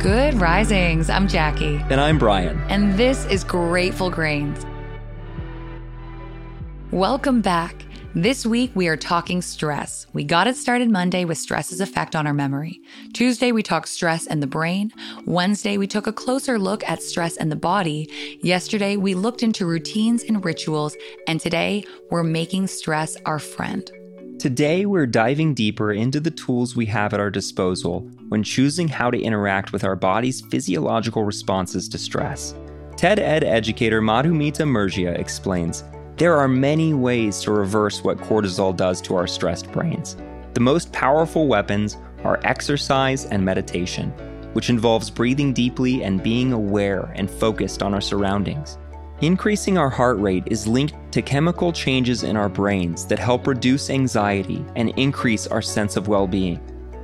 Good risings. I'm Jackie. And I'm Brian. And this is Grateful Grains. Welcome back. This week we are talking stress. We got it started Monday with stress's effect on our memory. Tuesday we talked stress and the brain. Wednesday we took a closer look at stress and the body. Yesterday we looked into routines and rituals. And today we're making stress our friend. Today, we're diving deeper into the tools we have at our disposal when choosing how to interact with our body's physiological responses to stress. TED Ed educator Madhumita Murgia explains there are many ways to reverse what cortisol does to our stressed brains. The most powerful weapons are exercise and meditation, which involves breathing deeply and being aware and focused on our surroundings. Increasing our heart rate is linked to chemical changes in our brains that help reduce anxiety and increase our sense of well being.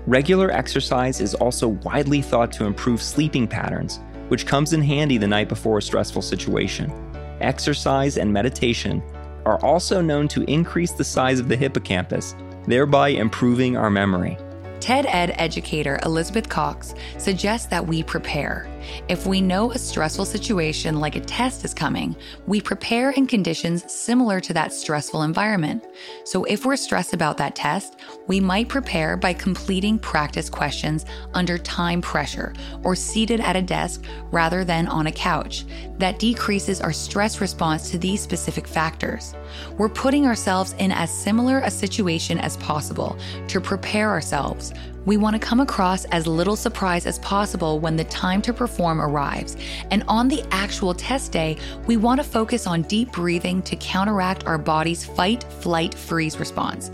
Regular exercise is also widely thought to improve sleeping patterns, which comes in handy the night before a stressful situation. Exercise and meditation are also known to increase the size of the hippocampus, thereby improving our memory. TED Ed educator Elizabeth Cox suggests that we prepare. If we know a stressful situation like a test is coming, we prepare in conditions similar to that stressful environment. So if we're stressed about that test, we might prepare by completing practice questions under time pressure or seated at a desk rather than on a couch. That decreases our stress response to these specific factors. We're putting ourselves in as similar a situation as possible to prepare ourselves we want to come across as little surprise as possible when the time to perform arrives. And on the actual test day, we want to focus on deep breathing to counteract our body's fight, flight, freeze response.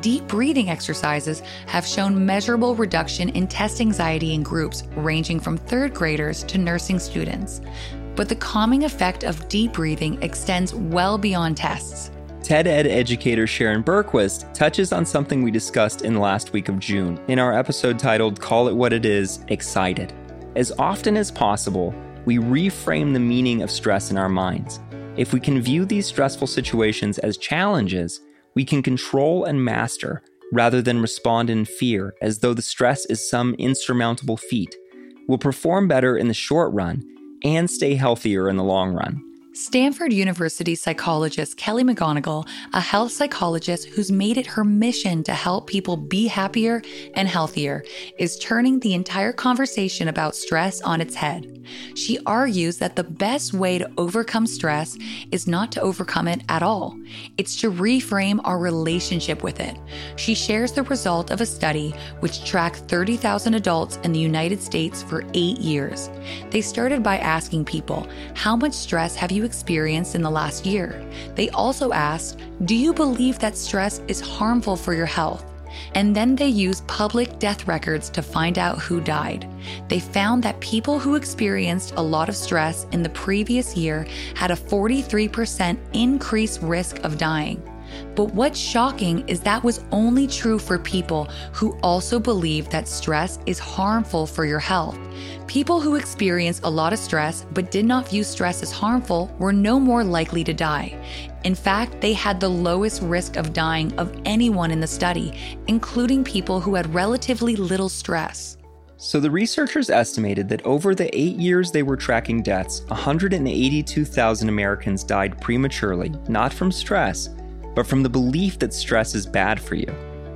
Deep breathing exercises have shown measurable reduction in test anxiety in groups ranging from third graders to nursing students. But the calming effect of deep breathing extends well beyond tests. TED Ed educator Sharon Bergquist touches on something we discussed in the last week of June in our episode titled Call It What It Is Excited. As often as possible, we reframe the meaning of stress in our minds. If we can view these stressful situations as challenges, we can control and master rather than respond in fear as though the stress is some insurmountable feat. We'll perform better in the short run and stay healthier in the long run. Stanford University psychologist Kelly McGonigal, a health psychologist who's made it her mission to help people be happier and healthier, is turning the entire conversation about stress on its head. She argues that the best way to overcome stress is not to overcome it at all, it's to reframe our relationship with it. She shares the result of a study which tracked 30,000 adults in the United States for eight years. They started by asking people, How much stress have you experienced in the last year. They also asked, Do you believe that stress is harmful for your health? And then they used public death records to find out who died. They found that people who experienced a lot of stress in the previous year had a 43% increased risk of dying. But what's shocking is that was only true for people who also believe that stress is harmful for your health. People who experienced a lot of stress but did not view stress as harmful were no more likely to die. In fact, they had the lowest risk of dying of anyone in the study, including people who had relatively little stress. So, the researchers estimated that over the eight years they were tracking deaths, 182,000 Americans died prematurely, not from stress, but from the belief that stress is bad for you.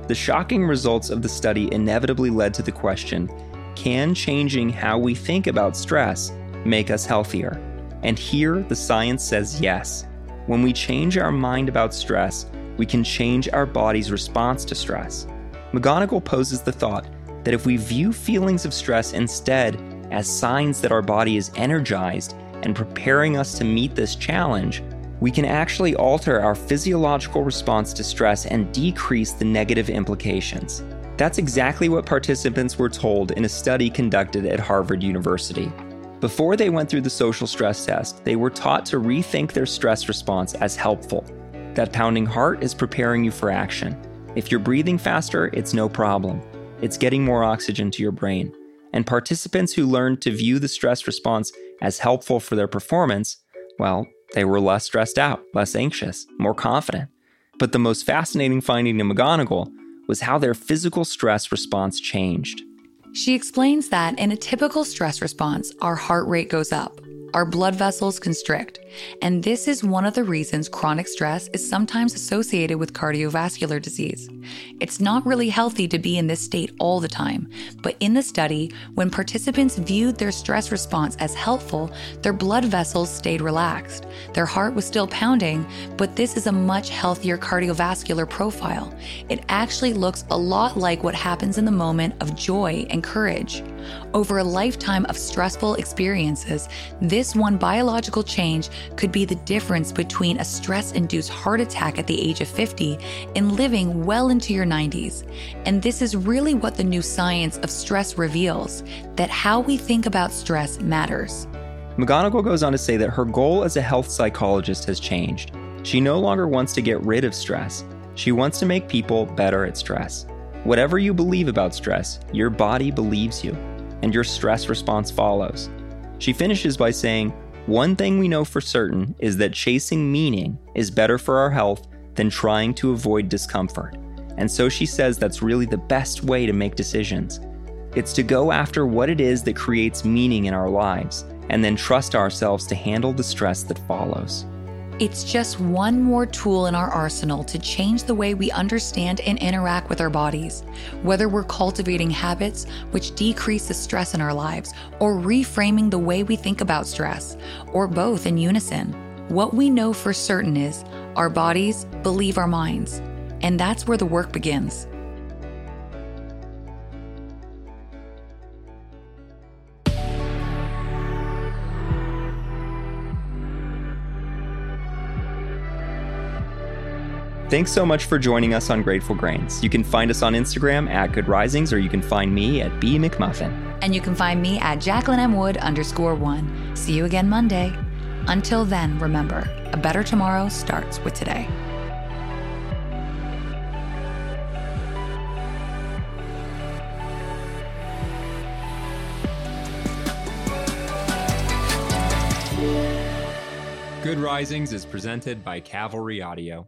The shocking results of the study inevitably led to the question can changing how we think about stress make us healthier? And here, the science says yes. When we change our mind about stress, we can change our body's response to stress. McGonigal poses the thought that if we view feelings of stress instead as signs that our body is energized and preparing us to meet this challenge, we can actually alter our physiological response to stress and decrease the negative implications. That's exactly what participants were told in a study conducted at Harvard University. Before they went through the social stress test, they were taught to rethink their stress response as helpful. That pounding heart is preparing you for action. If you're breathing faster, it's no problem. It's getting more oxygen to your brain. And participants who learned to view the stress response as helpful for their performance, well, they were less stressed out, less anxious, more confident. But the most fascinating finding in McGonigal was how their physical stress response changed. She explains that in a typical stress response, our heart rate goes up, our blood vessels constrict, and this is one of the reasons chronic stress is sometimes associated with cardiovascular disease. It's not really healthy to be in this state all the time, but in the study, when participants viewed their stress response as helpful, their blood vessels stayed relaxed. Their heart was still pounding, but this is a much healthier cardiovascular profile. It actually looks a lot like what happens in the moment of joy and courage. Over a lifetime of stressful experiences, this one biological change could be the difference between a stress induced heart attack at the age of 50 and living well into your 90s. And this is really what the new science of stress reveals that how we think about stress matters. McGonigal goes on to say that her goal as a health psychologist has changed. She no longer wants to get rid of stress, she wants to make people better at stress. Whatever you believe about stress, your body believes you, and your stress response follows. She finishes by saying, One thing we know for certain is that chasing meaning is better for our health than trying to avoid discomfort. And so she says that's really the best way to make decisions. It's to go after what it is that creates meaning in our lives and then trust ourselves to handle the stress that follows. It's just one more tool in our arsenal to change the way we understand and interact with our bodies. Whether we're cultivating habits which decrease the stress in our lives, or reframing the way we think about stress, or both in unison, what we know for certain is our bodies believe our minds. And that's where the work begins. Thanks so much for joining us on Grateful Grains. You can find us on Instagram at Good Risings, or you can find me at B McMuffin. And you can find me at Jacqueline M. Wood underscore one. See you again Monday. Until then, remember, a better tomorrow starts with today. Good Risings is presented by Cavalry Audio.